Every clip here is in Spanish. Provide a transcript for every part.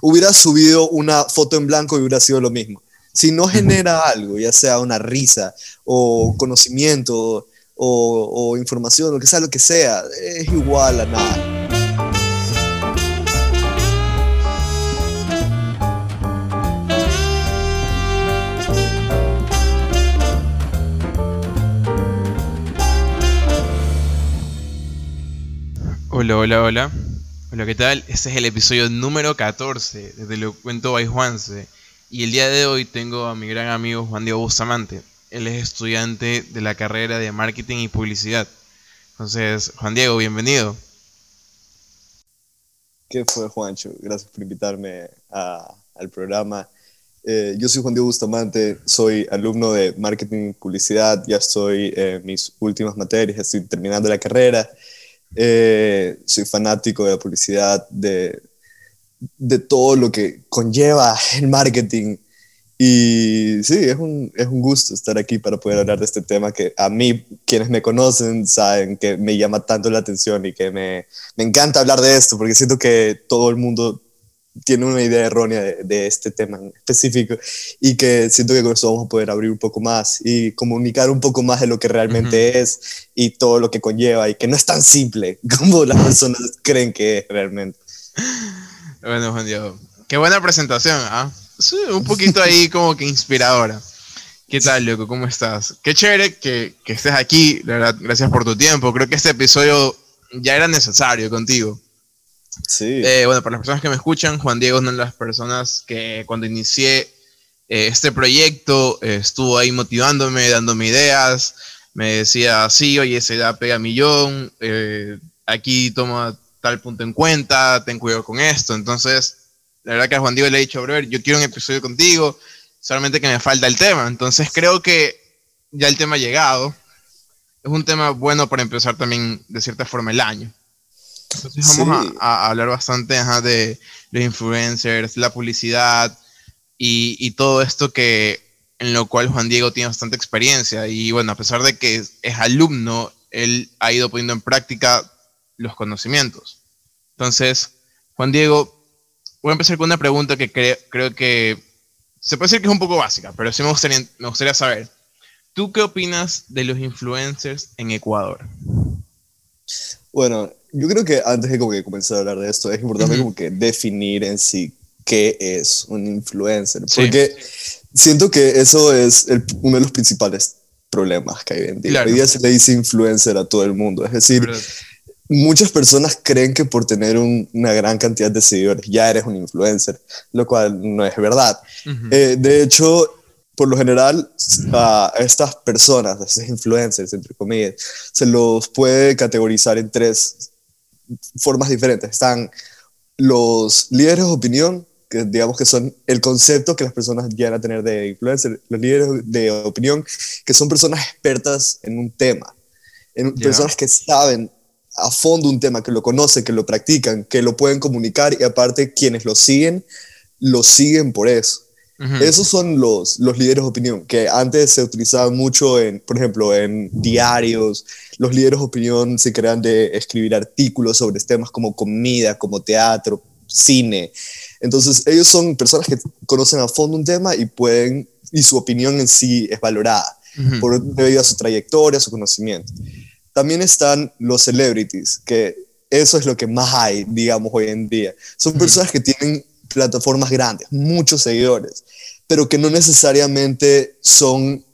hubiera subido una foto en blanco y hubiera sido lo mismo. Si no genera algo, ya sea una risa o conocimiento o, o información, lo que sea, lo que sea, es igual a nada. Hola, hola, hola. Hola, ¿qué tal? Este es el episodio número 14 de Te lo cuento by Juanse. Y el día de hoy tengo a mi gran amigo Juan Diego Bustamante. Él es estudiante de la carrera de Marketing y Publicidad. Entonces, Juan Diego, bienvenido. ¿Qué fue, Juancho? Gracias por invitarme al programa. Eh, yo soy Juan Diego Bustamante, soy alumno de Marketing y Publicidad, ya estoy en mis últimas materias, estoy terminando la carrera. Eh, soy fanático de la publicidad, de, de todo lo que conlleva el marketing. Y sí, es un, es un gusto estar aquí para poder hablar de este tema que a mí, quienes me conocen, saben que me llama tanto la atención y que me, me encanta hablar de esto, porque siento que todo el mundo tiene una idea errónea de, este tema en específico y que siento que con eso vamos a poder abrir un poco más y comunicar un poco más de lo que realmente es y todo lo que conlleva y que no es tan simple como las personas creen que es realmente. Bueno, Juan Diego, qué buena presentación, ¿ah? un poquito ahí como que inspiradora. ¿Qué tal, loco? ¿Cómo estás? Qué chévere que, que estés aquí, la verdad, gracias por tu tiempo. Creo que este episodio ya era necesario contigo. Sí. Eh, bueno, para las personas que me escuchan, Juan Diego es una de las personas que cuando inicié eh, este proyecto eh, estuvo ahí motivándome, dándome ideas, me decía, sí, oye, esa idea pega millón, aquí toma tal punto en cuenta, ten cuidado con esto. Entonces, la verdad que a Juan Diego le he dicho, brother, yo quiero un episodio contigo, solamente que me falta el tema. Entonces, creo que ya el tema ha llegado. Es un tema bueno para empezar también, de cierta forma, el año. Entonces vamos a, hablar bastante de los influencers, la publicidad y, todo esto que en lo cual Juan Diego tiene bastante experiencia y bueno, a pesar de que es, alumno, él ha ido poniendo en práctica los conocimientos. Entonces, Juan Diego, voy a empezar con una pregunta que creo que se puede decir que es un poco básica, pero sí me gustaría, me gustaría saber, ¿tú qué opinas de los influencers en Ecuador? Bueno, yo creo que antes de como que comenzar a hablar de esto, es importante como que definir en sí qué es un influencer. Porque siento que eso es uno de los principales problemas que hay hoy en día. Hoy día se le dice influencer a todo el mundo. Es decir, muchas personas creen que por tener una gran cantidad de seguidores ya eres un influencer, lo cual no es verdad. Eh, de hecho, por lo general, a estas personas, a estos influencers, entre comillas, se los puede categorizar en tres formas diferentes. Están los líderes de opinión, que digamos que son el concepto que las personas llegan a tener de influencer, los líderes de opinión, que son personas expertas en un tema, en personas que saben a fondo un tema, que lo conocen, que lo practican, que lo pueden comunicar y aparte quienes lo siguen, lo siguen por eso. Esos son los, los líderes de opinión, que antes se utilizaban mucho, en, por ejemplo, en diarios. Los líderes de opinión se crean de escribir artículos sobre temas como comida, como teatro, cine. Entonces, ellos son personas que conocen a fondo un tema y pueden, y su opinión en sí es valorada por, debido a su trayectoria, su conocimiento. También están los celebrities, que eso es lo que más hay, digamos, hoy en día. Son personas que tienen plataformas grandes, muchos seguidores, pero que no necesariamente son,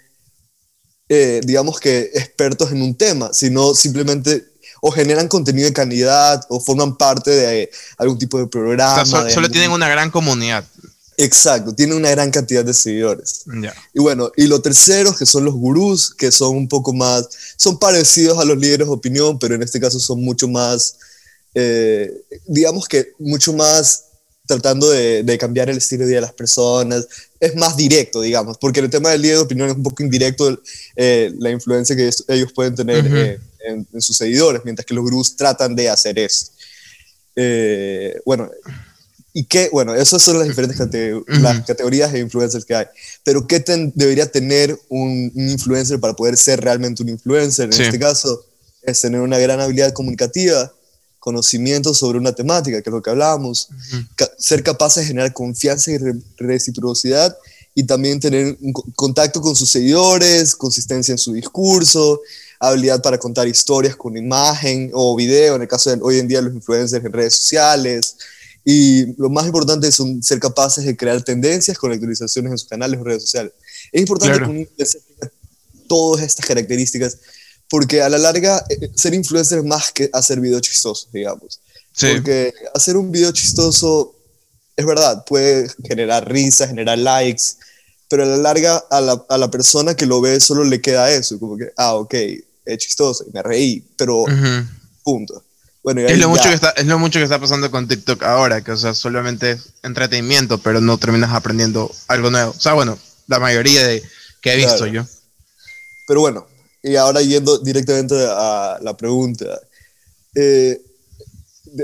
eh, digamos que, expertos en un tema, sino simplemente o generan contenido de calidad o forman parte de algún tipo de programa. solo tienen una gran comunidad. Exacto, tienen una gran cantidad de seguidores. Y bueno, y lo tercero, que son los gurús, que son un poco más, son parecidos a los líderes de opinión, pero en este caso son mucho más, eh, digamos que mucho más tratando de, cambiar el estilo de vida de las personas. Es más directo, digamos, porque el tema del líder de opinión es un poco indirecto, eh, la influencia que ellos pueden tener eh, en, sus seguidores, mientras que los gurús tratan de hacer eso. Eh, bueno, y qué, bueno, esas son las diferentes las categorías de influencers que hay. Pero ¿qué debería tener un, influencer para poder ser realmente un influencer? En este caso, es tener una gran habilidad comunicativa, conocimiento sobre una temática, que es lo que hablábamos, ser capaces de generar confianza y reciprocidad y también tener un contacto con sus seguidores, consistencia en su discurso, habilidad para contar historias con imagen o video, en el caso de hoy en día los influencers en redes sociales. Y lo más importante es ser capaces de crear tendencias con actualizaciones en sus canales o redes sociales. Es importante que un tenga todas estas características porque a la larga eh, ser influencer es más que hacer videos chistosos, digamos. Porque hacer un video chistoso, es verdad, puede generar risas, generar likes, pero a la larga a la, a la, persona que lo ve solo le queda eso, como que, ah, ok, es chistoso, me reí, pero punto. Bueno, es, lo mucho que está, es lo mucho que está pasando con TikTok ahora, que o sea, solamente es entretenimiento, pero no terminas aprendiendo algo nuevo. O sea, bueno, la mayoría de que he visto yo. Pero bueno, y ahora yendo directamente a la pregunta, eh,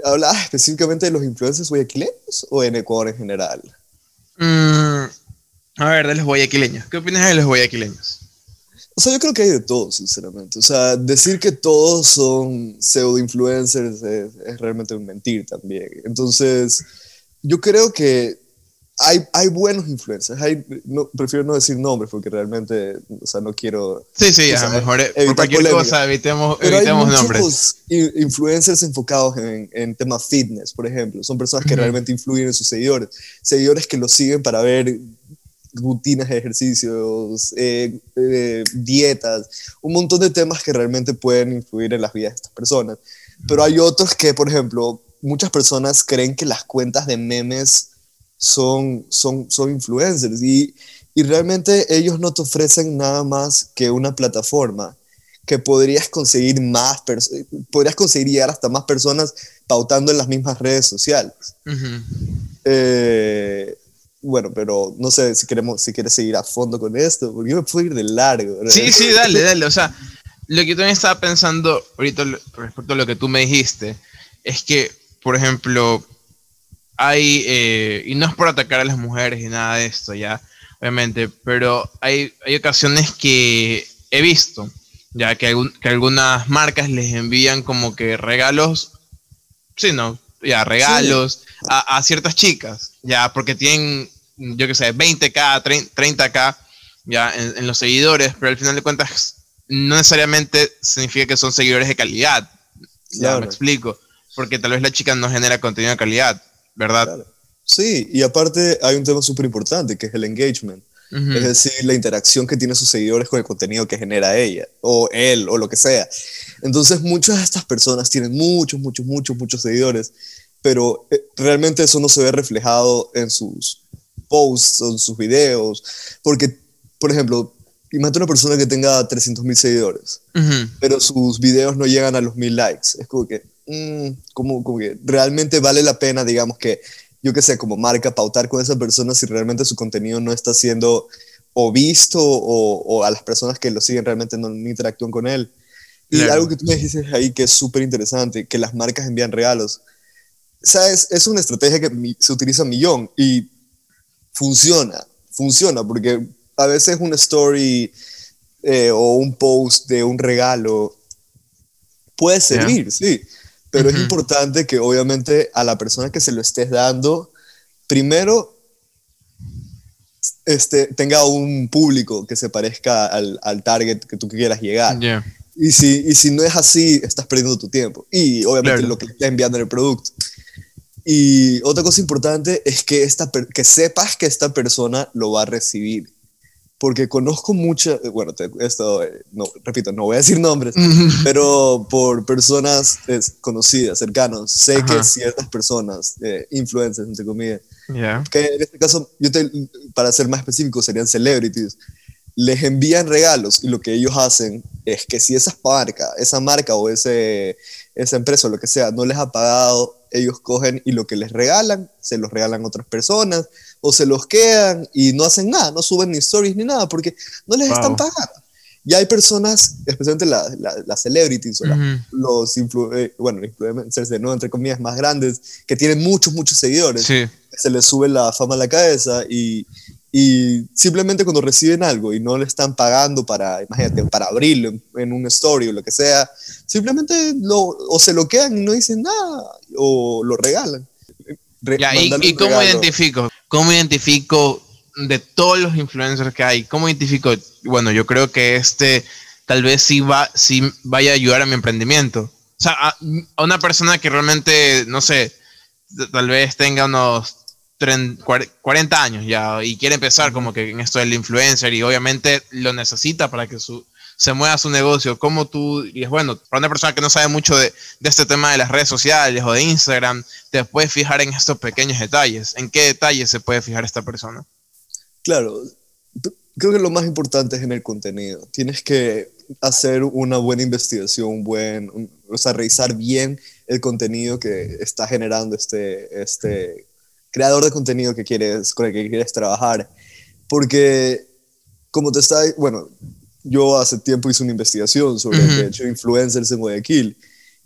¿hablabas específicamente de los influencers guayaquileños o en Ecuador en general? Mm, a ver, de los guayaquileños. ¿Qué opinas de los guayaquileños? O sea, yo creo que hay de todos, sinceramente. O sea, decir que todos son pseudo-influencers es, es realmente mentir también. Entonces, yo creo que hay, hay buenos influencers. Hay, no, prefiero no decir nombres porque realmente, o sea, no quiero. Sí, sí, a lo mejor por cualquier cosa evitemos, Pero evitemos hay nombres. influencers enfocados en, en temas fitness, por ejemplo. Son personas que realmente influyen en sus seguidores. Seguidores que los siguen para ver rutinas de ejercicios, eh, eh, dietas, un montón de temas que realmente pueden influir en las vidas de estas personas. Pero hay otros que, por ejemplo, muchas personas creen que las cuentas de memes son, son, son influencers y, y realmente ellos no te ofrecen nada más que una plataforma que podrías conseguir más, podrías conseguir llegar hasta más personas pautando en las mismas redes sociales. eh, bueno, pero no sé si queremos, si quieres seguir a fondo con esto, porque yo me puedo ir de largo. Sí, sí, dale, dale. O sea, lo que yo también estaba pensando ahorita respecto a lo que tú me dijiste, es que, por ejemplo, hay, eh, y no es por atacar a las mujeres y nada de esto, ya, obviamente, pero hay, hay ocasiones que he visto, ya que, que algunas marcas les envían como que regalos, sí, no, ya, regalos A, a, ciertas chicas, ya, porque tienen, yo qué sé, 20k, 30k, ya, en, los seguidores, pero al final de cuentas no necesariamente significa que son seguidores de calidad, ya me explico, porque tal vez la chica no genera contenido de calidad, ¿verdad? Sí, y aparte hay un tema súper importante que es el engagement. Es decir, la interacción que tiene sus seguidores con el contenido que genera ella, o él, o lo que sea. Entonces, muchas de estas personas tienen muchos, muchos, muchos, muchos seguidores, pero eh, realmente eso no se ve reflejado en sus posts o en sus videos. Porque, por ejemplo, imagínate una persona que tenga 300 mil seguidores, pero sus videos no llegan a los mil likes. Es como que, mmm, como, como que realmente vale la pena, digamos que, yo qué sé, como marca, pautar con esa persona si realmente su contenido no está siendo o visto o, o a las personas que lo siguen realmente no, interactúan con él. Y algo que tú me dices ahí que es súper interesante, que las marcas envían regalos. ¿Sabes? Es una estrategia que se utiliza un millón y funciona, funciona, porque a veces una story eh, o un post de un regalo puede servir, sí, pero es importante que obviamente a la persona que se lo estés dando, primero este, tenga un público que se parezca al, al target que tú quieras llegar. Y, si, y si no es así, estás perdiendo tu tiempo. Y obviamente lo que le estás enviando en el producto. Y otra cosa importante es que, esta, que sepas que esta persona lo va a recibir porque conozco muchas, bueno, esto, eh, no, repito, no voy a decir nombres, pero por personas conocidas, cercanos, sé que ciertas personas, eh, influencers, entre comillas, que en este caso, yo te, para ser más específico, serían celebrities, les envían regalos y lo que ellos hacen es que si esa marca, esa marca o ese, esa empresa o lo que sea no les ha pagado, ellos cogen y lo que les regalan, se los regalan a otras personas o se los quedan y no hacen nada, no suben ni stories ni nada porque no les están pagando. Y hay personas, especialmente las celebrities o los eh, bueno, influencers de no, entre comillas, más grandes, que tienen muchos, muchos seguidores. Se les sube la fama a la cabeza y, y simplemente cuando reciben algo y no le están pagando para, imagínate, para abrirlo en, un story o lo que sea, simplemente lo, o se lo quedan y no dicen nada, o lo regalan. ¿Y, cómo identifico? ¿Cómo identifico de todos los influencers que hay? ¿Cómo identifico? Bueno, yo creo que este tal vez sí, va, sí vaya a ayudar a mi emprendimiento. O sea, a, a una persona que realmente, no sé, tal vez tenga unos 40 años ya y quiere empezar como que en esto del influencer y obviamente lo necesita para que su, se mueva su negocio. ¿Cómo tú es bueno, para una persona que no sabe mucho de, de, este tema de las redes sociales o de Instagram, te puedes fijar en estos pequeños detalles? ¿En qué detalles se puede fijar esta persona? Claro, creo que lo más importante es en el contenido. Tienes que hacer una buena investigación, buen, o sea, revisar bien el contenido que está generando este, este creador de contenido que quieres, con el que quieres trabajar. Porque, como te está, bueno, yo hace tiempo hice una investigación sobre, de hecho, influencers en Guayaquil.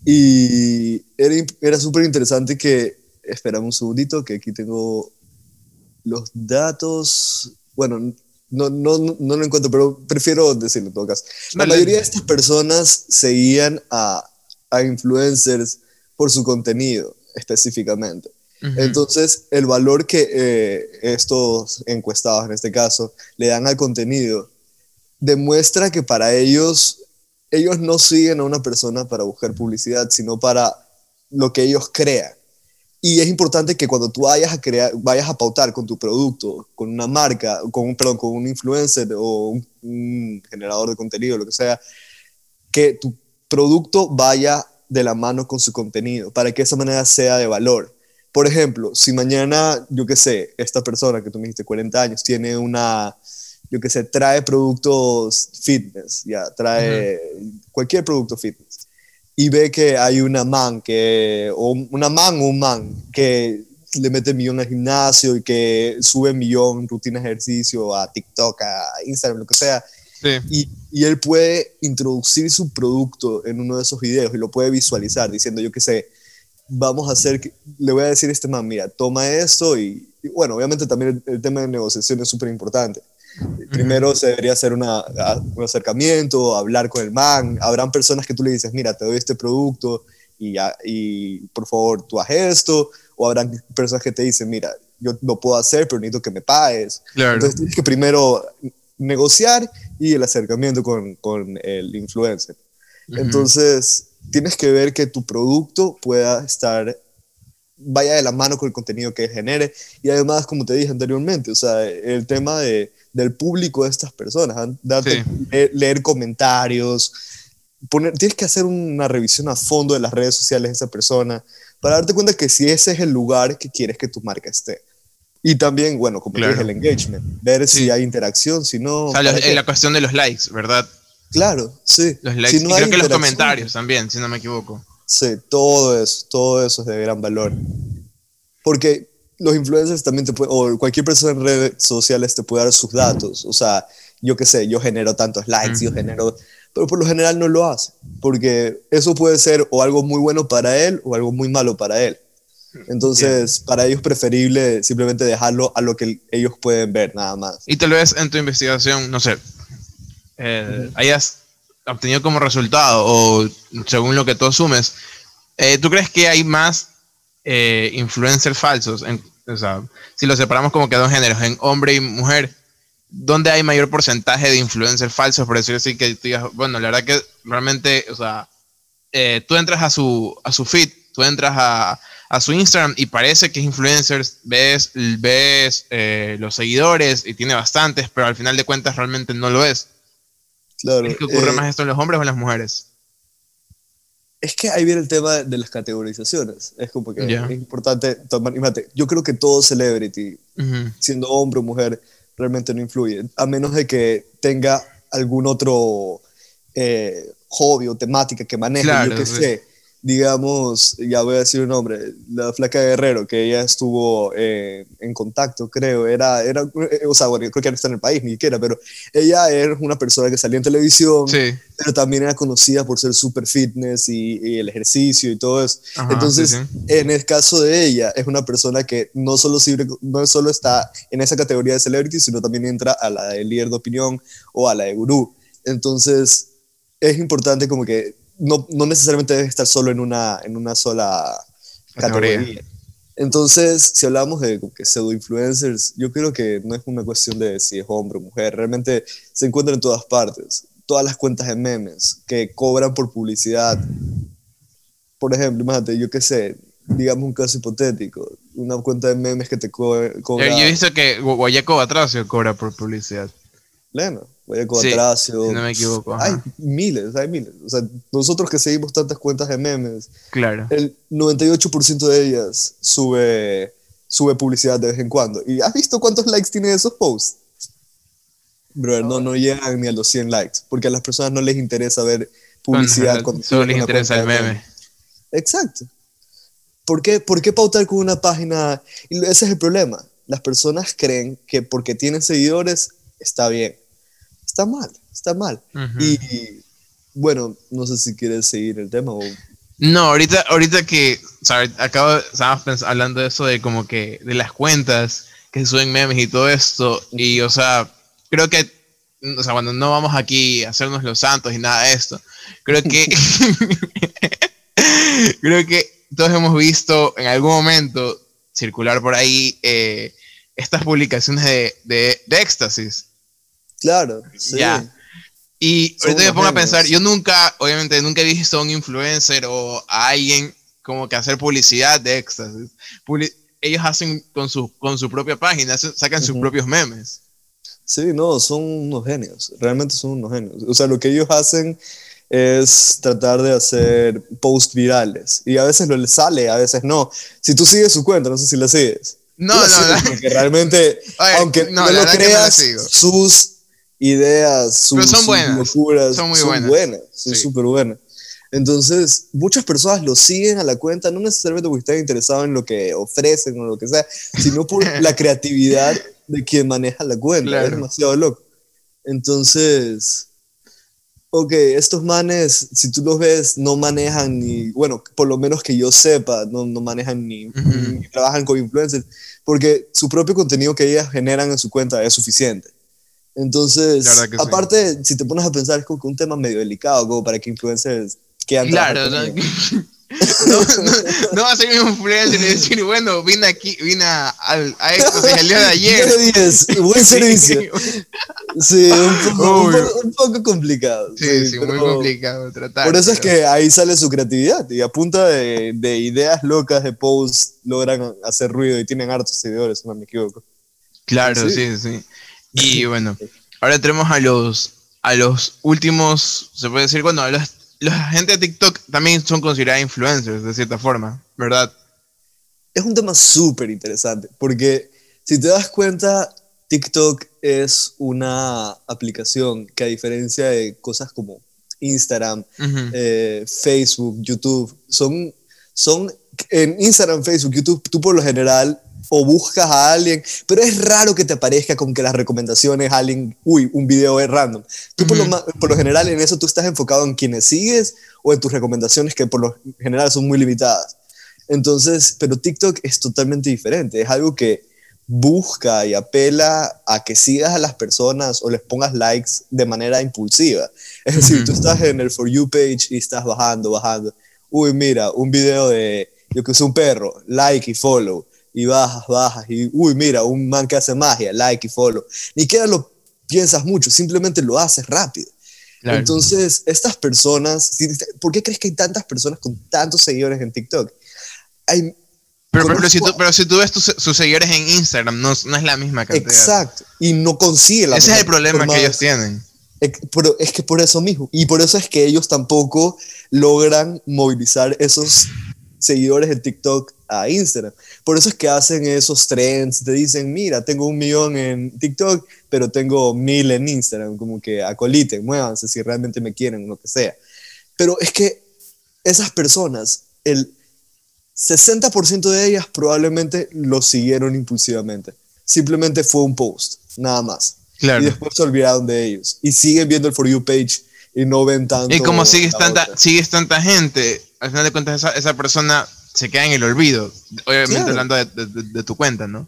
Y era, era súper interesante que, esperamos un segundito, que aquí tengo los datos. Bueno, no, no, no lo encuentro, pero prefiero decirlo en todo caso. La mayoría de estas personas seguían a, a influencers por su contenido específicamente. Entonces, el valor que eh, estos encuestados, en este caso, le dan al contenido, demuestra que para ellos, ellos no siguen a una persona para buscar publicidad, sino para lo que ellos crean. Y es importante que cuando tú vayas a crear, vayas a pautar con tu producto, con una marca, con un, perdón, con un influencer o un, generador de contenido, lo que sea, que tu producto vaya de la mano con su contenido, para que esa manera sea de valor. Por ejemplo, si mañana, yo qué sé, esta persona que tú me dijiste 40 años tiene una, yo qué sé, trae productos fitness, ya, trae cualquier producto fitness, y ve que hay una man que, o una man o un man que le mete millón al gimnasio y que sube millón rutina de ejercicio a TikTok, a Instagram, lo que sea, y, y, él puede introducir su producto en uno de esos videos y lo puede visualizar diciendo, yo qué sé, vamos a hacer, le voy a decir a este man, mira, toma esto y, bueno, obviamente también el, tema de negociación es súper importante. Primero se debería hacer una, un acercamiento, hablar con el man. Habrán personas que tú le dices, mira, te doy este producto y, y por favor tú haz esto. O habrán personas que te dicen, mira, yo lo puedo hacer, pero necesito que me pagues. Entonces tienes que primero negociar y el acercamiento con, con el influencer. Entonces, tienes que ver que tu producto pueda estar, vaya de la mano con el contenido que genere. Y además, como te dije anteriormente, o sea, el tema de, del público de estas personas, leer, comentarios, poner, tienes que hacer una revisión a fondo de las redes sociales de esa persona para darte cuenta que si ese es el lugar que quieres que tu marca esté. Y también, bueno, como te dije, el engagement, ver si hay interacción, si no... O sea, la cuestión de los likes, ¿verdad? Claro, sí. Los likes, y creo que los comentarios también, si no me equivoco. Sí, todo eso, todo eso es de gran valor. Porque los influencers también te pueden, o cualquier persona en redes sociales te puede dar sus datos. O sea, yo qué sé, yo genero tantos likes, yo genero, pero por lo general no lo hace, porque eso puede ser o algo muy bueno para él o algo muy malo para él. Entonces, para ellos es preferible simplemente dejarlo a lo que ellos pueden ver, nada más. Y tal vez en tu investigación, no sé, eh, hayas obtenido como resultado, o según lo que tú asumes, eh, ¿tú crees que hay más eh, influencers falsos? En, o sea, si lo separamos como que dos géneros, en hombre y mujer, ¿dónde hay mayor porcentaje de influencers falsos? Por decir así, que tú digas, bueno, la verdad que realmente, o sea, tú entras a su, a su feed, tú entras a, a su Instagram y parece que es influencers, ves, ves los seguidores y tiene bastantes, pero al final de cuentas realmente no lo es. Claro. ¿Es que ocurre eh, más esto en los hombres o en las mujeres? Es que ahí viene el tema de las categorizaciones. Es como que es importante tomar. Imagínate, yo creo que todo celebrity, siendo hombre o mujer, realmente no influye. A menos de que tenga algún otro eh, hobby o temática que maneje, yo qué sé. Digamos, ya voy a decir un nombre, la flaca Guerrero, que ella estuvo eh, en contacto, creo, era, era, o sea, bueno, creo que no está en el país ni siquiera, pero ella era una persona que salía en televisión, pero también era conocida por ser super fitness y, el ejercicio y todo eso. Entonces, en el caso de ella, es una persona que no solo, sirve, no solo está en esa categoría de celebrity, sino también entra a la de líder de opinión o a la de gurú. Entonces, es importante como que no, no necesariamente debe estar solo en una, en una sola categoría. Entonces, si hablamos de que pseudo influencers, yo creo que no es una cuestión de si es hombre o mujer, realmente se encuentra en todas partes. Todas las cuentas de memes que cobran por publicidad. Por ejemplo, imagínate, yo qué sé, digamos un caso hipotético, una cuenta de memes que te cobra. Yo, he visto que Guayaco Batracio cobra por publicidad. Pleno. Guayaco sí, no me equivoco. Hay miles, hay miles. O sea, nosotros que seguimos tantas cuentas de memes, claro. el 98% de ellas sube, sube publicidad de vez en cuando. ¿Y has visto cuántos likes tiene esos posts? Bro, no, no llegan ni a los 100 likes, porque a las personas no les interesa ver publicidad. solo les interesa el meme. Exacto. ¿Por qué, ¿Por qué pautar con una página? Ese es el problema. Las personas creen que porque tienen seguidores está bien. Está mal, está mal. Y bueno, no sé si quieres seguir el tema o... No, ahorita, ahorita que acabo, estábamos hablando de eso de como que de las cuentas que suben memes y todo esto, y o sea, creo que, o sea, cuando no vamos aquí a hacernos los santos y nada de esto, creo que, creo que todos hemos visto en algún momento circular por ahí eh, estas publicaciones de, de, de éxtasis. Claro, sí. Ya. Y ahorita me pongo a pensar, yo nunca, obviamente, nunca he visto a un influencer o a alguien como que hacer publicidad de éxtasis. ellos hacen con su, con su propia página, sacan sus propios memes. Sí, no, son unos genios, realmente son unos genios. O sea, lo que ellos hacen es tratar de hacer posts virales. Y a veces lo les sale, a veces no. Si tú sigues su cuenta, no sé si la sigues. No, no, no. Porque realmente, aunque no, lo creas, sus ideas, sus, son buenas, locuras, son muy buenas. son súper buenas. Entonces, muchas personas lo siguen a la cuenta, no necesariamente porque estén interesados en lo que ofrecen o lo que sea, sino por la creatividad de quien maneja la cuenta. Es demasiado loco. Entonces, ok, estos manes, si tú los ves, no manejan ni, bueno, por lo menos que yo sepa, no, no manejan ni, ni trabajan con influencers, porque su propio contenido que ellas generan en su cuenta es suficiente. Entonces, aparte, si te pones a pensar, es como que un tema medio delicado, como para que influencers Claro, no, no, no, va a ser un influencer y decir, bueno, vine aquí, vine a, a, esto, se salió de ayer. buen servicio. Sí, un poco, un poco, complicado. Sí, sí, muy complicado tratar. Por eso es que ahí sale su creatividad y a punta de, de ideas locas de posts logran hacer ruido y tienen hartos seguidores, si no me equivoco. Claro, sí, sí. Y bueno, ahora entremos a los, a los últimos, se puede decir, bueno, los, la gente de TikTok también son considerados influencers de cierta forma, ¿verdad? Es un tema súper interesante, porque si te das cuenta, TikTok es una aplicación que a diferencia de cosas como Instagram, eh, Facebook, YouTube, son, son en Instagram, Facebook, YouTube, tú por lo general o buscas a alguien, pero es raro que te aparezca con que las recomendaciones, alguien, uy, un video es random. Tú por, lo, por lo general en eso tú estás enfocado en quienes sigues o en tus recomendaciones que por lo general son muy limitadas. Entonces, pero TikTok es totalmente diferente, es algo que busca y apela a que sigas a las personas o les pongas likes de manera impulsiva. Es decir, tú estás en el For You page y estás bajando, bajando. Uy, mira, un video de, yo que sé, un perro, like y follow y bajas, bajas, y uy, mira, un man que hace magia, like y follow. Ni siquiera lo piensas mucho, simplemente lo haces rápido. Entonces, estas personas, ¿por qué crees que hay tantas personas con tantos seguidores en TikTok? Hay, pero, pero, si tú, pero, si tú, ves sus seguidores en Instagram, no, no, es la misma cantidad. Exacto, y no consigue la Ese es el problema que ellos tienen. Pero es que por eso mismo, y por eso es que ellos tampoco logran movilizar esos seguidores en TikTok a Instagram. Por eso es que hacen esos trends, te dicen, mira, tengo un millón en TikTok, pero tengo mil en Instagram, como que acoliten, muévanse si realmente me quieren, lo que sea. Pero es que esas personas, el 60% de ellas probablemente lo siguieron impulsivamente. Simplemente fue un post, nada más. Y después se olvidaron de ellos. Y siguen viendo el For You page y no ven tanto. Y como sigues tanta, sigues tanta gente, al final de cuentas esa, esa persona se queda en el olvido. Obviamente hablando de, tu cuenta, ¿no?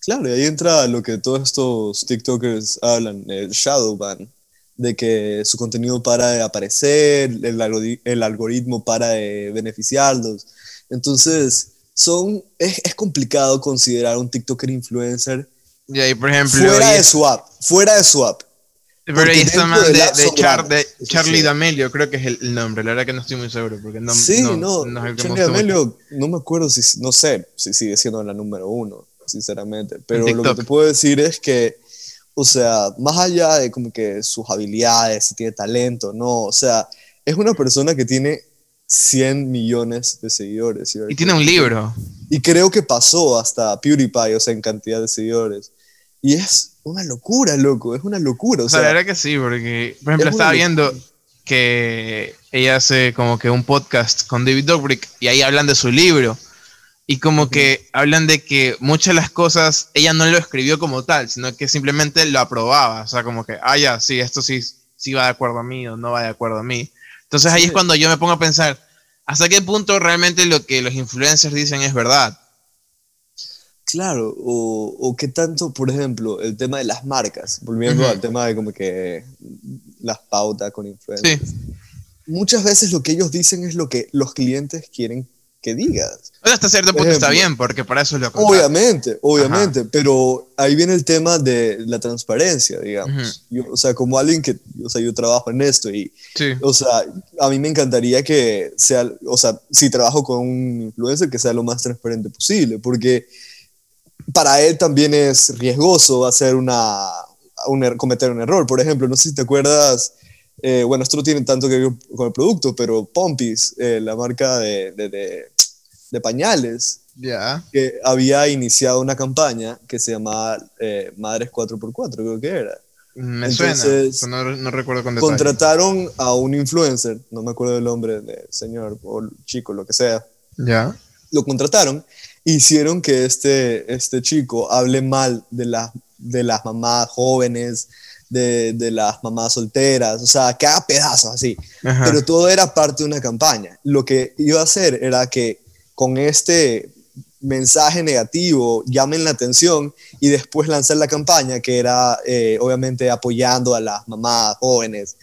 Claro, y ahí entra lo que todos estos TikTokers hablan, el shadow ban, de que su contenido para de aparecer, el, el algoritmo para de beneficiarlos. Entonces, son, es, es complicado considerar un TikToker influencer y ahí, por ejemplo, fuera de su app, fuera de su app. Pero ahí está man de, de, Charlie D'Amelio, creo que es el, nombre, la verdad que no estoy muy seguro. Porque no, sí, no, Charlie D'Amelio, no me acuerdo si, no sé si sigue siendo la número uno, sinceramente. Pero lo que te puedo decir es que, o sea, más allá de como que sus habilidades, si tiene talento, no, o sea, es una persona que tiene 100 millones de seguidores. Y tiene un libro. Y creo que pasó hasta PewDiePie, o sea, en cantidad de seguidores. Y es una locura, loco, es una locura. O sea, la verdad que sí, porque, por ejemplo, estaba viendo que ella hace como que un podcast con David Dobrik y ahí hablan de su libro. Y como que hablan de que muchas de las cosas ella no lo escribió como tal, sino que simplemente lo aprobaba. O sea, como que, ah, ya, sí, esto sí, sí va de acuerdo a mí o no va de acuerdo a mí. Entonces ahí es cuando yo me pongo a pensar, ¿hasta qué punto realmente lo que los influencers dicen es verdad? Claro, o, o qué tanto, por ejemplo, el tema de las marcas, volviendo al tema de como que las pautas con influencers. Sí. Muchas veces lo que ellos dicen es lo que los clientes quieren que digas. hasta cierto punto está bien, porque para eso es lo Obviamente, obviamente, pero ahí viene el tema de la transparencia, digamos. o sea, como alguien que, o sea, yo trabajo en esto y, o sea, a mí me encantaría que sea, o sea, si trabajo con un influencer, que sea lo más transparente posible, porque para él también es riesgoso hacer una, un, er, cometer un error. Por ejemplo, no sé si te acuerdas, eh, bueno, esto no tiene tanto que ver con el producto, pero Pompis, eh, la marca de, de, de, pañales, que había iniciado una campaña que se llamaba eh, Madres 4x4, creo que era. Me Entonces, suena, no, no, recuerdo con detalle. Contrataron a un influencer, no me acuerdo del nombre, de señor o chico, lo que sea. Ya. Lo contrataron hicieron que este, este chico hable mal de, la, de las mamás jóvenes, de, de, las mamás solteras, o sea, que haga pedazos así. Pero todo era parte de una campaña. Lo que iba a hacer era que con este mensaje negativo llamen la atención y después lanzar la campaña que era eh, obviamente apoyando a las mamás jóvenes.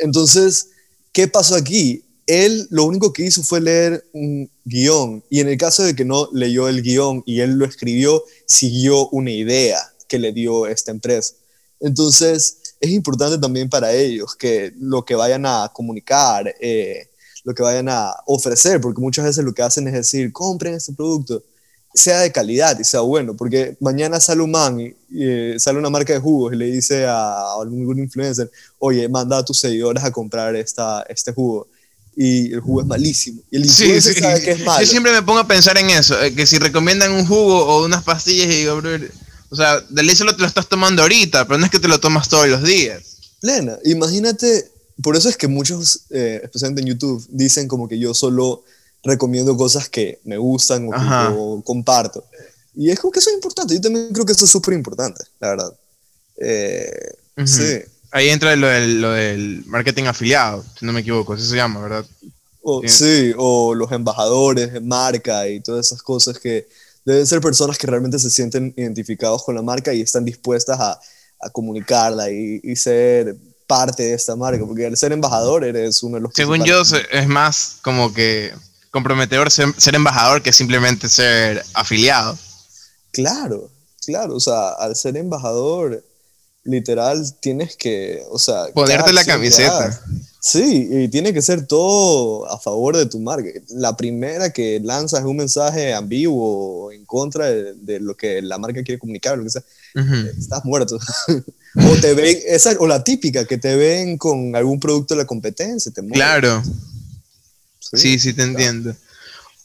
entonces, ¿qué pasó aquí? Él lo único que hizo fue leer un guion y en el caso de que no leyó el guion y él lo escribió, siguió una idea que le dio esta empresa. Entonces, es importante también para ellos que lo que vayan a comunicar, eh, lo que vayan a ofrecer, porque muchas veces lo que hacen es decir, compren este producto, sea de calidad y sea bueno, porque mañana sale un man y, eh, sale una marca de jugos y le dice a algún influencer, oye, manda a tus seguidores a comprar esta, este jugo y el jugo es malísimo. Y el sí, sabe que es malo. Yo siempre me pongo a pensar en eso, eh, que si recomiendan un jugo o unas pastillas y digo, o sea, de ley solo te lo estás tomando ahorita, pero no es que te lo tomas todos los días. Plena, imagínate, por eso es que muchos, eh, especialmente en YouTube, dicen como que yo solo recomiendo cosas que me gustan o, comparto. Y es como que eso es importante, yo también creo que eso es súper importante, la verdad. Eh, sí. Ahí entra lo del, lo del marketing afiliado, si no me equivoco, así se llama, ¿verdad? sí, o los embajadores de marca y todas esas cosas que deben ser personas que realmente se sienten identificados con la marca y están dispuestas a, a comunicarla y, y, ser parte de esta marca, porque al ser embajador eres uno de los... Según yo, es más como que comprometedor ser, ser embajador que simplemente ser afiliado. Claro, claro, o sea, al ser embajador literal tienes que, o sea... Ponerte la camiseta. Sí, y tiene que ser todo a favor de tu marca. La primera que lanzas un mensaje ambiguo en contra de, lo que la marca quiere comunicar, lo que sea, estás muerto. o te ven, esa, o la típica, que te ven con algún producto de la competencia, te Claro. Sí, sí, te entiendo.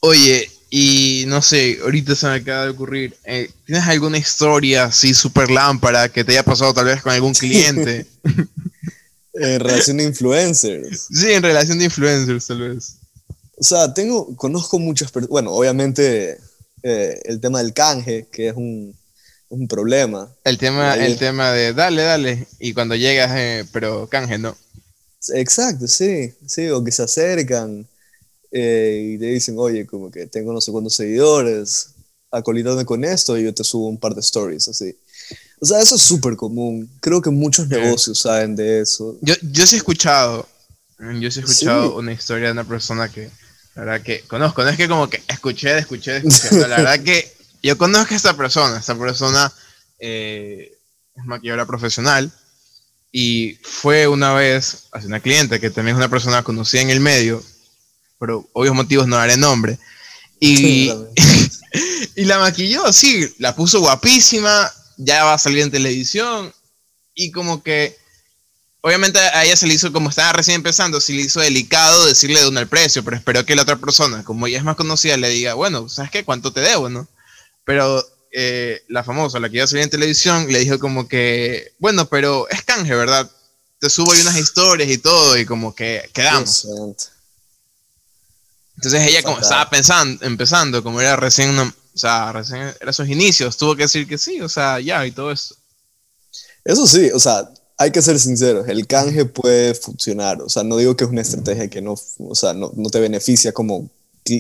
Oye, y no sé, ahorita se me acaba de ocurrir, eh, ¿tienes alguna historia así súper lámpara que te haya pasado tal vez con algún cliente? en relación de influencers. Sí, en relación de influencers tal vez. O sea, tengo, conozco muchas personas, bueno, obviamente eh, el tema del canje, que es un, un problema. El tema, el tema de dale, dale, y cuando llegas, eh, pero canje, ¿no? Exacto, sí, sí, o que se acercan eh, y te dicen, oye, como que tengo no sé cuántos seguidores, acolítame con esto y yo te subo un par de stories, así. O sea, eso es súper común. Creo que muchos negocios saben de eso. Yo, yo sí he escuchado, yo sí he escuchado una historia de una persona que, la verdad que conozco, no es que como que escuché, escuché, escuché, la verdad que yo conozco a esta persona, esta persona eh, es maquilladora profesional y fue una vez hacia una cliente que también es una persona conocida en el medio, pero obvios motivos no daré nombre. Y, y la maquilló, sí, la puso guapísima, ya va a salir en televisión y como que obviamente a ella se le hizo, como estaba recién empezando, se le hizo delicado decirle de uno el precio, pero espero que la otra persona, como ella es más conocida, le diga, bueno, ¿sabes qué? ¿Cuánto te debo, no? Pero eh, la famosa, la que iba a salir en televisión, le dijo como que, bueno, pero es canje, ¿verdad? Te subo ahí unas historias y todo, y como que quedamos. Entonces ella como estaba pensando, empezando, como era recién, o sea, recién era sus inicios, tuvo que decir que sí, o sea, ya, y todo eso. Eso sí, o sea, hay que ser sinceros, el canje puede funcionar, o sea, no digo que es una estrategia que no, o sea, no, no te beneficia como,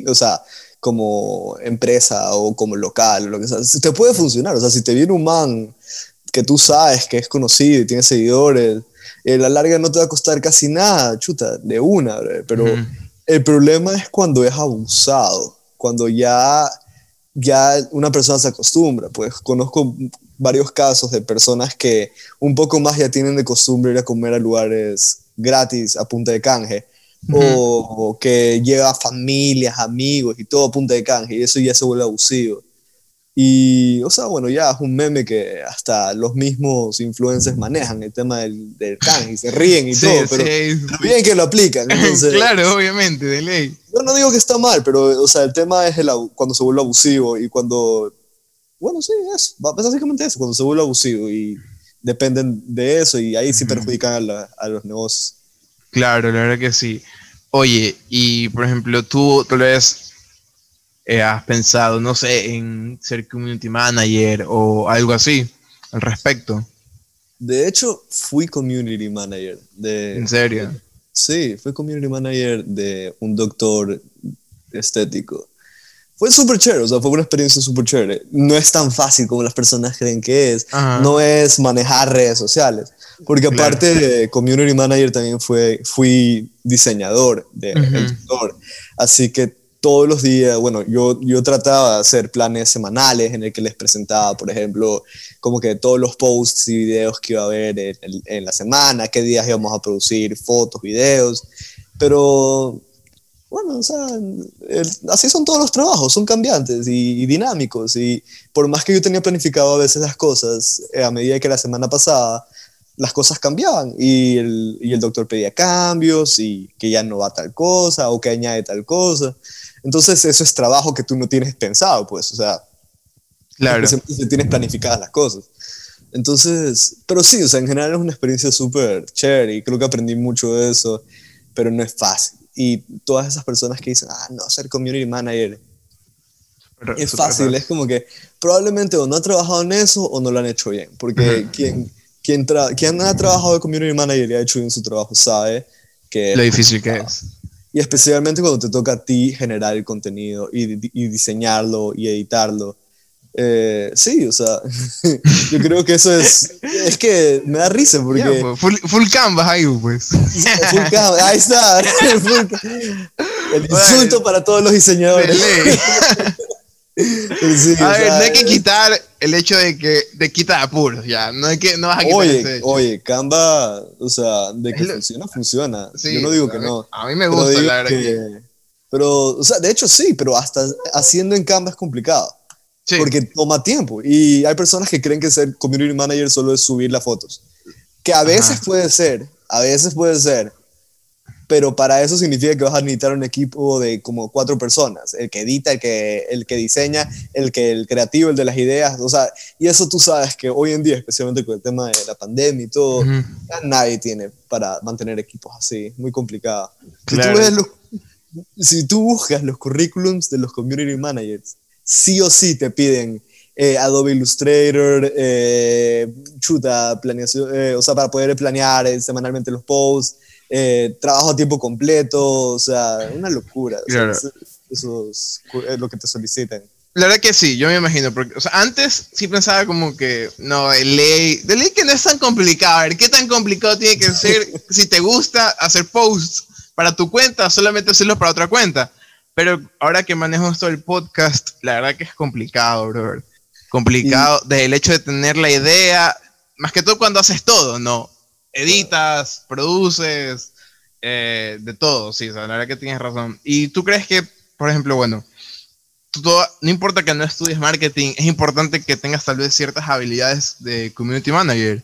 o sea, como empresa o como local o lo que sea, te puede funcionar. O sea, si te viene un man que tú sabes que es conocido y tiene seguidores, a la larga no te va a costar casi nada, chuta, de una, pero el problema es cuando es abusado, cuando ya, ya una persona se acostumbra. Pues conozco varios casos de personas que un poco más ya tienen de costumbre ir a comer a lugares gratis a punta de canje o, que lleva familias, amigos y todo a punta de canje, y eso ya se vuelve abusivo. Y, o sea, bueno, ya es un meme que hasta los mismos influencers manejan el tema del, del canje y se ríen y todo, pero bien que lo aplican. claro, obviamente, de ley. Yo no digo que está mal, pero, o sea, el tema es el, cuando se vuelve abusivo y cuando, bueno, sí, es, básicamente eso, cuando se vuelve abusivo y dependen de eso y ahí sí perjudican a, a los negocios. Claro, la verdad que sí. Oye, y por ejemplo, tú tal vez eh, has pensado, no sé, en ser community manager o algo así al respecto. De hecho, fui community manager de... ¿En serio? sí, fui community manager de un doctor estético. Fue súper chévere, o sea, fue una experiencia súper chévere. No es tan fácil como las personas creen que es. No es manejar redes sociales. Porque aparte de community manager también fue, fui diseñador de doctor. Así que todos los días, bueno, yo, yo trataba de hacer planes semanales en el que les presentaba, por ejemplo, como que todos los posts y videos que iba a haber en, en la semana, qué días íbamos a producir, fotos, videos. Pero bueno, o sea, así son todos los trabajos, son cambiantes y, dinámicos. Y por más que yo tenía planificado a veces las cosas, eh, a medida que la semana pasada, las cosas cambiaban y el, y el doctor pedía cambios y que ya no va tal cosa o que añade tal cosa. Entonces, eso es trabajo que tú no tienes pensado, pues, o sea, claro. siempre tienes planificadas las cosas. Entonces, pero sí, o sea, en general es una experiencia súper chévere y creo que aprendí mucho de eso, pero no es fácil y todas esas personas que dicen, ah, no, ser community manager es fácil, es como que probablemente o no ha trabajado en eso o no lo han hecho bien, porque quien, quien, quien, ha trabajado de community manager y ha hecho bien su trabajo sabe que... Lo difícil que es. Y especialmente cuando te toca a ti generar el contenido y, y diseñarlo y editarlo eh, sí, o sea, yo creo que eso es. Es que me da risa porque. Pues, full, canvas ahí, pues. Full canvas, ahí está. el insulto para todos los diseñadores. a ver, no hay que quitar el hecho de que te quita apuros, ya. No, hay que, no vas a quitar Oye, oye, Canva, o sea, de que funciona, funciona. yo no digo que no. A mí me gusta, la verdad. Pero, o sea, de hecho sí, pero hasta haciendo en Canva es complicado. Porque toma tiempo. Y hay personas que creen que ser community manager solo es subir las fotos. Que a veces puede ser, a veces puede ser. Pero para eso significa que vas a necesitar un equipo de como cuatro personas. El que edita, el que, el que diseña, el que el creativo, el de las ideas. O sea, y eso tú sabes que hoy en día, especialmente con el tema de la pandemia y todo, nadie tiene para mantener equipos así. Muy complicado. Si tú ves si tú buscas los currículums de los community managers, sí o sí te piden eh, Adobe Illustrator, eh, chuta, planeación, eh, o sea, para poder planear semanalmente los posts, trabajo a tiempo completo, o sea, una locura. eso, es lo que te solicitan. La verdad que sí, yo me imagino, porque, o sea, antes sí pensaba como que, no, de ley, de ley que no es tan complicado, a ver, ¿qué tan complicado tiene que ser si te gusta hacer posts para tu cuenta, solamente hacerlo para otra cuenta? Pero ahora que manejo esto del podcast, la verdad que es complicado, brother complicado desde el hecho de tener la idea, más que todo cuando haces todo, ¿no? Editas, produces, eh, de todo, sí, la verdad que tienes razón. Y tú crees que, por ejemplo, bueno, no importa que no estudies marketing, es importante que tengas tal vez ciertas habilidades de community manager.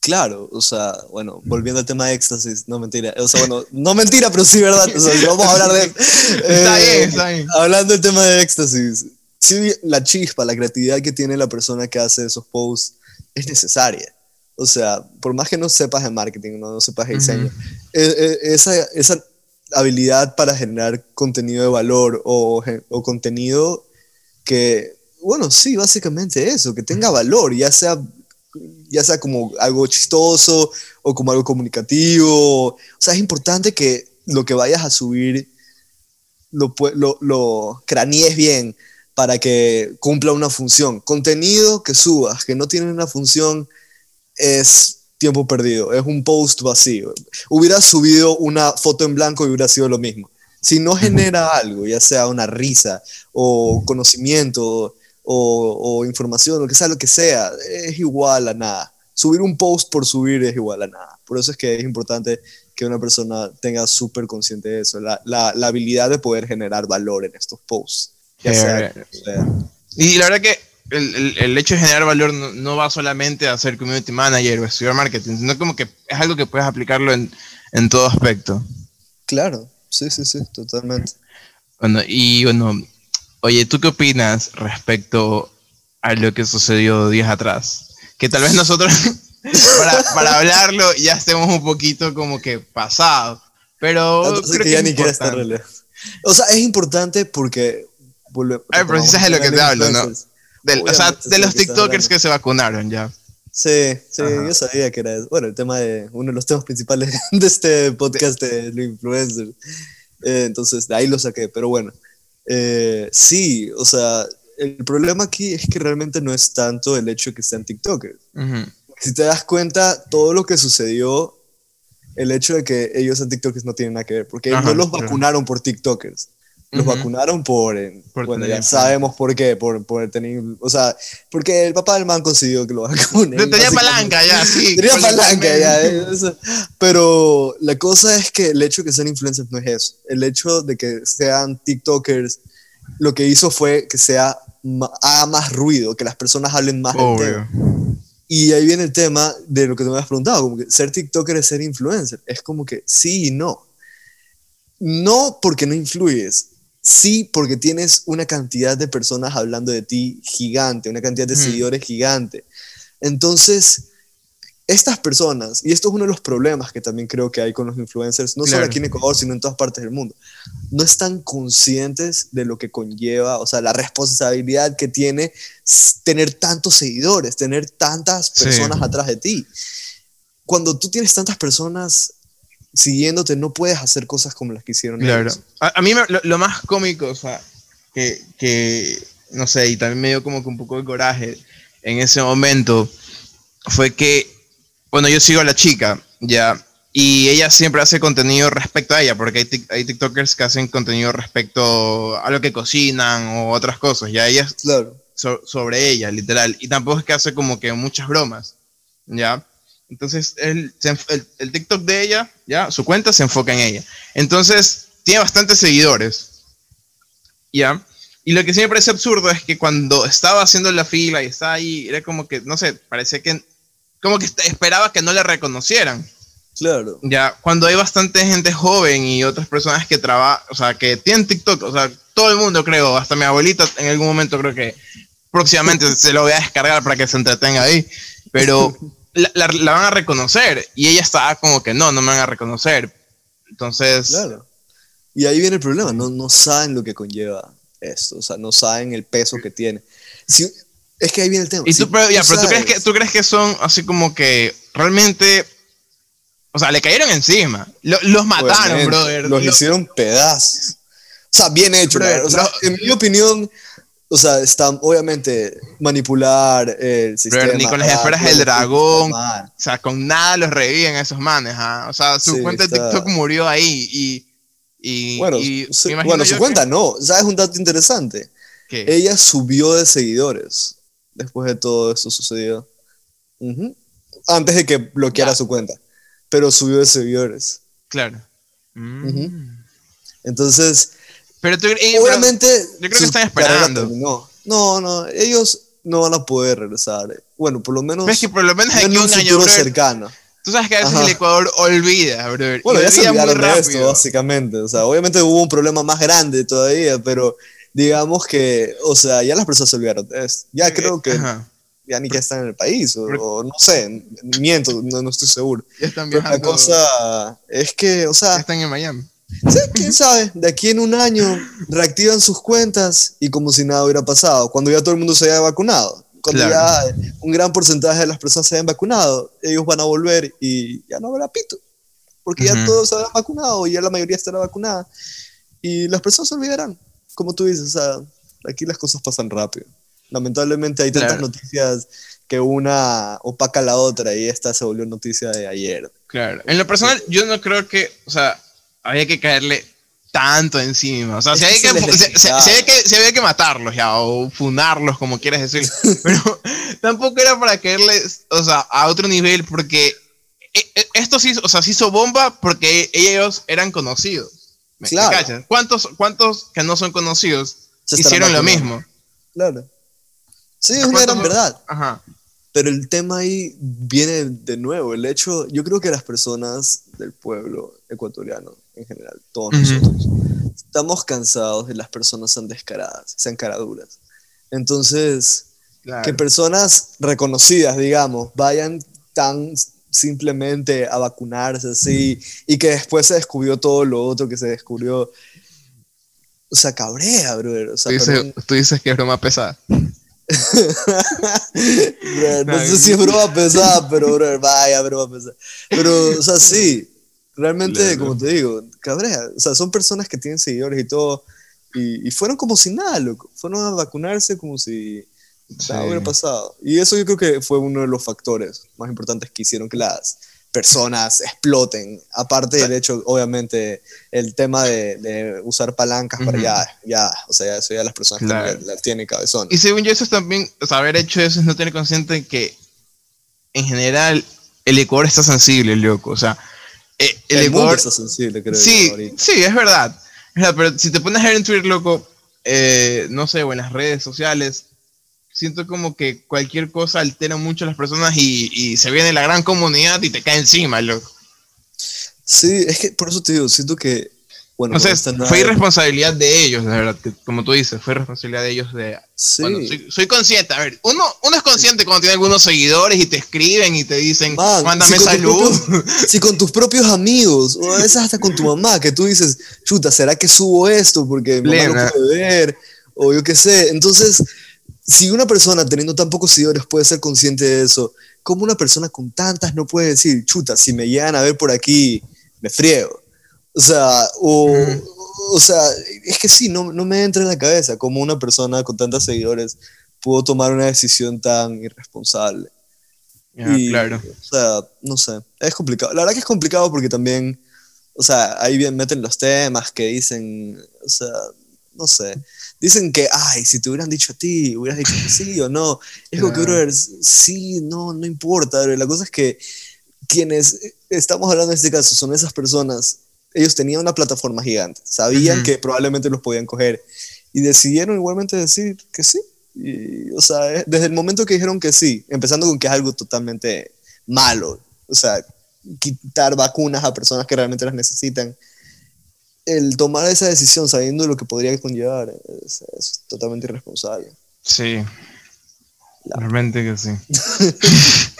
Claro, o sea, bueno, volviendo al tema de éxtasis, no mentira, o sea, bueno, no mentira, pero sí, ¿verdad? O sea, vamos a hablar de... está bien, eh, está bien. Hablando del tema de éxtasis, sí, la chispa, la creatividad que tiene la persona que hace esos posts es necesaria. O sea, por más que no sepas de marketing, no, sepas de diseño, e, e, esa, esa, habilidad para generar contenido de valor o, o, contenido que, bueno, sí, básicamente eso, que tenga valor, ya sea, ya sea como algo chistoso o como algo comunicativo. O sea, es importante que lo que vayas a subir lo, lo, lo cranees bien, para que cumpla una función. Contenido que subas, que no tiene una función, es tiempo perdido, es un post vacío. Hubiera subido una foto en blanco y hubiera sido lo mismo. Si no genera algo, ya sea una risa o conocimiento o, información, lo que sea, lo que sea, es igual a nada. Subir un post por subir es igual a nada. Por eso es que es importante que una persona tenga súper consciente de eso, la, la habilidad de poder generar valor en estos posts. Y la verdad que el, el, hecho de generar valor no, va solamente a ser community manager o estudiar marketing, sino como que es algo que puedes aplicarlo en, en todo aspecto. Claro, sí, sí, sí, totalmente. Bueno, y bueno, oye, ¿tú qué opinas respecto a lo que sucedió días atrás? Que tal vez nosotros, para, para, hablarlo, ya estemos un poquito como que pasados. Pero creo que, ya ni estar O sea, es importante porque Ay, pero sabes lo que te hablo, ¿no? O sea, de los TikTokers que se vacunaron ya. Sí, sí, yo sabía que era eso. Bueno, el tema de uno de los temas principales de este podcast de los influencers. Eh, entonces, de ahí lo saqué, pero bueno. Eh, sí, o sea, el problema aquí es que realmente no es tanto el hecho de que sean TikTokers. Si te das cuenta, todo lo que sucedió, el hecho de que ellos sean TikTokers no tiene nada que ver, porque no los vacunaron por TikTokers los vacunaron por, bueno, ya sabemos por qué, por, por tener, o sea, porque el papá del man consiguió que lo vacunen. Tenía palanca ya, sí. Tenía palanca ya. Eh, pero la cosa es que el hecho de que sean influencers no es eso. El hecho de que sean TikTokers, lo que hizo fue que sea, haga más ruido, que las personas hablen más tema. Y ahí viene el tema de lo que te me has preguntado, como que ser TikToker es ser influencer. Es como que sí y no. No porque no influyes, Sí, porque tienes una cantidad de personas hablando de ti gigante, una cantidad de seguidores gigante. Entonces, estas personas, y esto es uno de los problemas que también creo que hay con los influencers, no solo aquí en Ecuador, sino en todas partes del mundo, no están conscientes de lo que conlleva, o sea, la responsabilidad que tiene tener tantos seguidores, tener tantas personas atrás de ti. Cuando tú tienes tantas personas siguiéndote no puedes hacer cosas como las que hicieron claro. A, mí lo, más cómico, o sea, que, que, no sé, y también me dio como que un poco de coraje en ese momento, fue que, bueno, yo sigo a la chica, ya, y ella siempre hace contenido respecto a ella, porque hay, hay TikTokers que hacen contenido respecto a lo que cocinan o otras cosas, ya ella claro. sobre ella, literal, y tampoco es que hace como que muchas bromas, ya. Entonces, el, el, TikTok de ella, ya, su cuenta se enfoca en ella. Entonces, tiene bastantes seguidores. ¿Ya? Y lo que sí me parece absurdo es que cuando estaba haciendo la fila y estaba ahí, era como que, no sé, parecía que, como que esperaba que no le reconocieran. Claro. Ya, cuando hay bastante gente joven y otras personas que trabajan, o sea, que tienen TikTok, o sea, todo el mundo creo, hasta mi abuelita en algún momento creo que próximamente se lo voy a descargar para que se entretenga ahí. Pero la, van a reconocer. Y ella estaba como que no, no me van a reconocer. Entonces. Claro. Y ahí viene el problema, no, no saben lo que conlleva esto, o sea, no saben el peso que tiene. Si, es que ahí viene el tema. Y tú, pero, ya, pero ¿tú, crees que, tú crees que son así como que realmente, o sea, le cayeron encima, los mataron, brother. Los hicieron pedazos. O sea, bien hecho, o sea, en mi opinión, o sea, están obviamente manipular el sistema. Pero ni con las esferas del dragón, o sea, con nada los reviven esos manes, ¿ah? O sea, su cuenta de TikTok murió ahí y... y bueno, bueno su cuenta no, ¿sabes un dato interesante? Ella subió de seguidores después de todo esto sucedió. Antes de que bloqueara su cuenta, pero subió de seguidores. Claro. Entonces pero tú, obviamente. yo creo que están esperando. No, no, ellos no van a poder regresar. Bueno, por lo menos. Ves que por lo menos en un año cercano. Tú sabes que a veces el Ecuador olvida, bro. Bueno, ya se olvidaron de esto, básicamente. O sea, obviamente hubo un problema más grande todavía, pero digamos que, o sea, ya las personas se olvidaron de esto. Ya creo que ya ni que están en el país, o, no sé, miento, no, estoy seguro. Ya están viajando. la cosa es que, o sea. Ya están en Miami. Sí, quién sabe, de aquí en un año reactivan sus cuentas y como si nada hubiera pasado, cuando ya todo el mundo se haya vacunado, cuando ya un gran porcentaje de las personas se hayan vacunado, ellos van a volver y ya no habrá pito, porque ya todos se habrán vacunado y ya la mayoría estará vacunada y las personas se olvidarán, como tú dices, o sea, aquí las cosas pasan rápido. Lamentablemente hay tantas noticias que una opaca a la otra y esta se volvió noticia de ayer. Claro, en lo personal yo no creo que, o sea, había que caerle tanto encima. O sea, si había, que, que, matarlos ya, o funarlos, como quieras decir. Pero tampoco era para caerles, o sea, a otro nivel, porque e, e, esto sí, o sea, se hizo bomba porque ellos eran conocidos. claro. ¿Cuántos, ¿Cuántos que no son conocidos hicieron lo mismo? Claro. Sí, es una gran verdad. Ajá. Pero el tema ahí viene de nuevo, el hecho, yo creo que las personas del pueblo ecuatoriano en general, todos nosotros, estamos cansados de las personas tan descaradas, sean caraduras. Entonces, que personas reconocidas, digamos, vayan tan simplemente a vacunarse así y que después se descubrió todo lo otro que se descubrió. O sea, cabrea, brother. tú, dices, tú dices que es broma pesada. no sé si es broma pesada, pero bro, vaya broma pesada. Pero, o sea, sí, realmente, como te digo, cabrea. O sea, son personas que tienen seguidores y todo. Y, fueron como si nada, loco. Fueron a vacunarse como si nada hubiera pasado. Y eso yo creo que fue uno de los factores más importantes que hicieron que las personas exploten. Aparte del hecho, obviamente, el tema de, usar palancas para ya, ya, o sea, eso ya las personas las tienen cabezón. Y según yo, eso es también, o sea, haber hecho eso es no tener consciente de que, en general, el Ecuador está sensible, loco. O sea, eh, el, Ecuador está sensible, creo. Sí, sí, es verdad. Pero si te pones a ver en Twitter, loco, eh, no sé, o en las redes sociales, siento como que cualquier cosa altera mucho a las personas y, se viene la gran comunidad y te cae encima, loco. Sí, es que por eso te digo, siento que bueno, fue irresponsabilidad de ellos, de verdad, que, como tú dices, fue responsabilidad de ellos de... Sí. soy, consciente, a ver, uno, uno es consciente cuando tiene algunos seguidores y te escriben y te dicen, mándame salud. si con tus propios amigos, o a veces hasta con tu mamá, que tú dices, chuta, ¿será que subo esto? Porque mamá no puede ver, o yo qué sé. Entonces, si una persona teniendo tan pocos seguidores puede ser consciente de eso, ¿cómo una persona con tantas no puede decir, chuta, si me llegan a ver por aquí, me friego? O sea, o, o sea es que sí, no, no me entra en la cabeza cómo una persona con tantos seguidores pudo tomar una decisión tan irresponsable. claro. O sea, no sé, es complicado. La verdad que es complicado porque también, o sea, ahí bien meten los temas que dicen, o sea, no sé dicen que, ay, si te hubieran dicho a ti, hubieras dicho que sí o no. Es como que, brother, sí, no, no importa. La cosa es que quienes estamos hablando en este caso son esas personas, ellos tenían una plataforma gigante, sabían que probablemente los podían coger y decidieron igualmente decir que sí. Y, o sea, eh, desde el momento que dijeron que sí, empezando con que es algo totalmente malo, o sea, quitar vacunas a personas que realmente las necesitan, el tomar esa decisión sabiendo lo que podría conllevar es, totalmente irresponsable. Sí. Realmente que sí.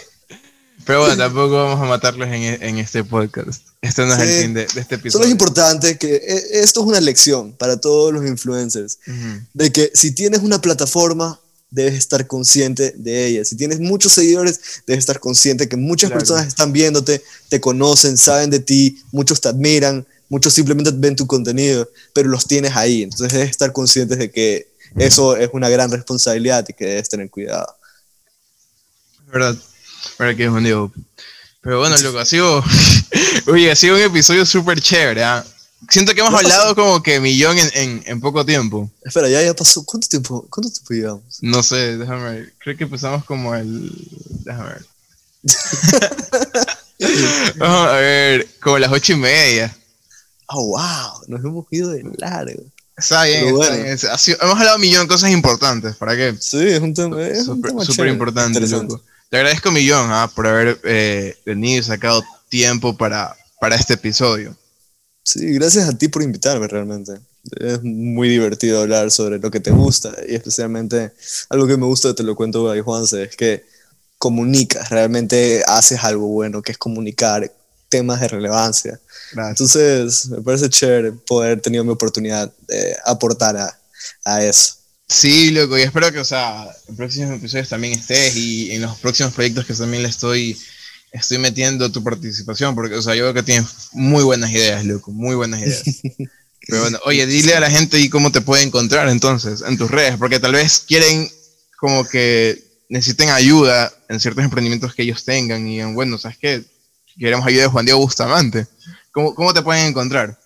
Pero bueno, tampoco vamos a matarlos en, en este podcast. Este no es el fin de, este episodio. Solo es importante que e, esto es una lección para todos los influencers. De que si tienes una plataforma, debes estar consciente de ella. Si tienes muchos seguidores, debes estar consciente que muchas personas están viéndote, te conocen, saben de ti, muchos te admiran, muchos simplemente ven tu contenido, pero los tienes ahí. Entonces debes estar consciente de que eso es una gran responsabilidad y que debes tener cuidado. Verdad, verdad que es un digo. Pero bueno, loco, ha sido, oye, ha sido un episodio súper chévere, ¿ah? Siento que hemos hablado como que millón en, en, poco tiempo. Espera, ya, ya pasó. ¿Cuánto tiempo, ¿Cuánto tiempo llevamos? No sé, déjame ver. Creo que empezamos como el. Déjame ver. Vamos a ver, como las ocho y media. Oh, wow, nos hemos ido de largo. Está bien, hemos hablado un millón de cosas importantes, ¿para qué? Sí, es un tema súper importante. Te agradezco un millón ah, por haber eh, venido y sacado tiempo para, para este episodio. Sí, gracias a ti por invitarme realmente. Es muy divertido hablar sobre lo que te gusta y especialmente algo que me gusta Te lo cuento ahí, Juanse, es que comunicas, realmente haces algo bueno, que es comunicar temas de relevancia. Entonces, me parece chévere poder tener mi oportunidad de aportar a, a eso. Sí, loco, y espero que, o sea, en próximos episodios también estés y en los próximos proyectos que también le estoy, estoy metiendo tu participación, porque, o sea, yo veo que tienes muy buenas ideas, loco, muy buenas ideas. Pero bueno, oye, dile a la gente y cómo te puede encontrar entonces en tus redes, porque tal vez quieren como que necesiten ayuda en ciertos emprendimientos que ellos tengan y en, bueno, ¿sabes qué? Queremos ayuda de Juan Diego Bustamante. ¿Cómo, cómo te pueden encontrar?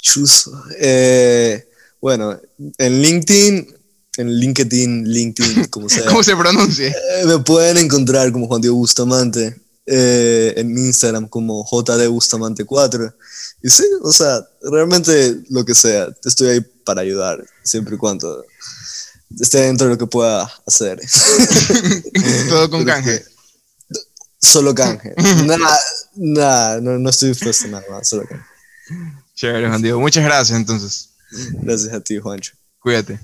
Chuso. Eh, bueno, en LinkedIn en LinkedIn, LinkedIn, como sea. ¿Cómo se pronuncia? Eh, me pueden encontrar como Juan Diego Bustamante, eh, en Instagram como JD Bustamante 4. Y sí, o sea, realmente lo que sea, estoy ahí para ayudar, siempre y cuando esté dentro de lo que pueda hacer. Todo con canje. Solo canje. nada, nada, no, no estoy dispuesto a nada más, solo canje. Chévere, Juan Diego. Muchas gracias entonces. Gracias a ti, Juancho. Cuídate.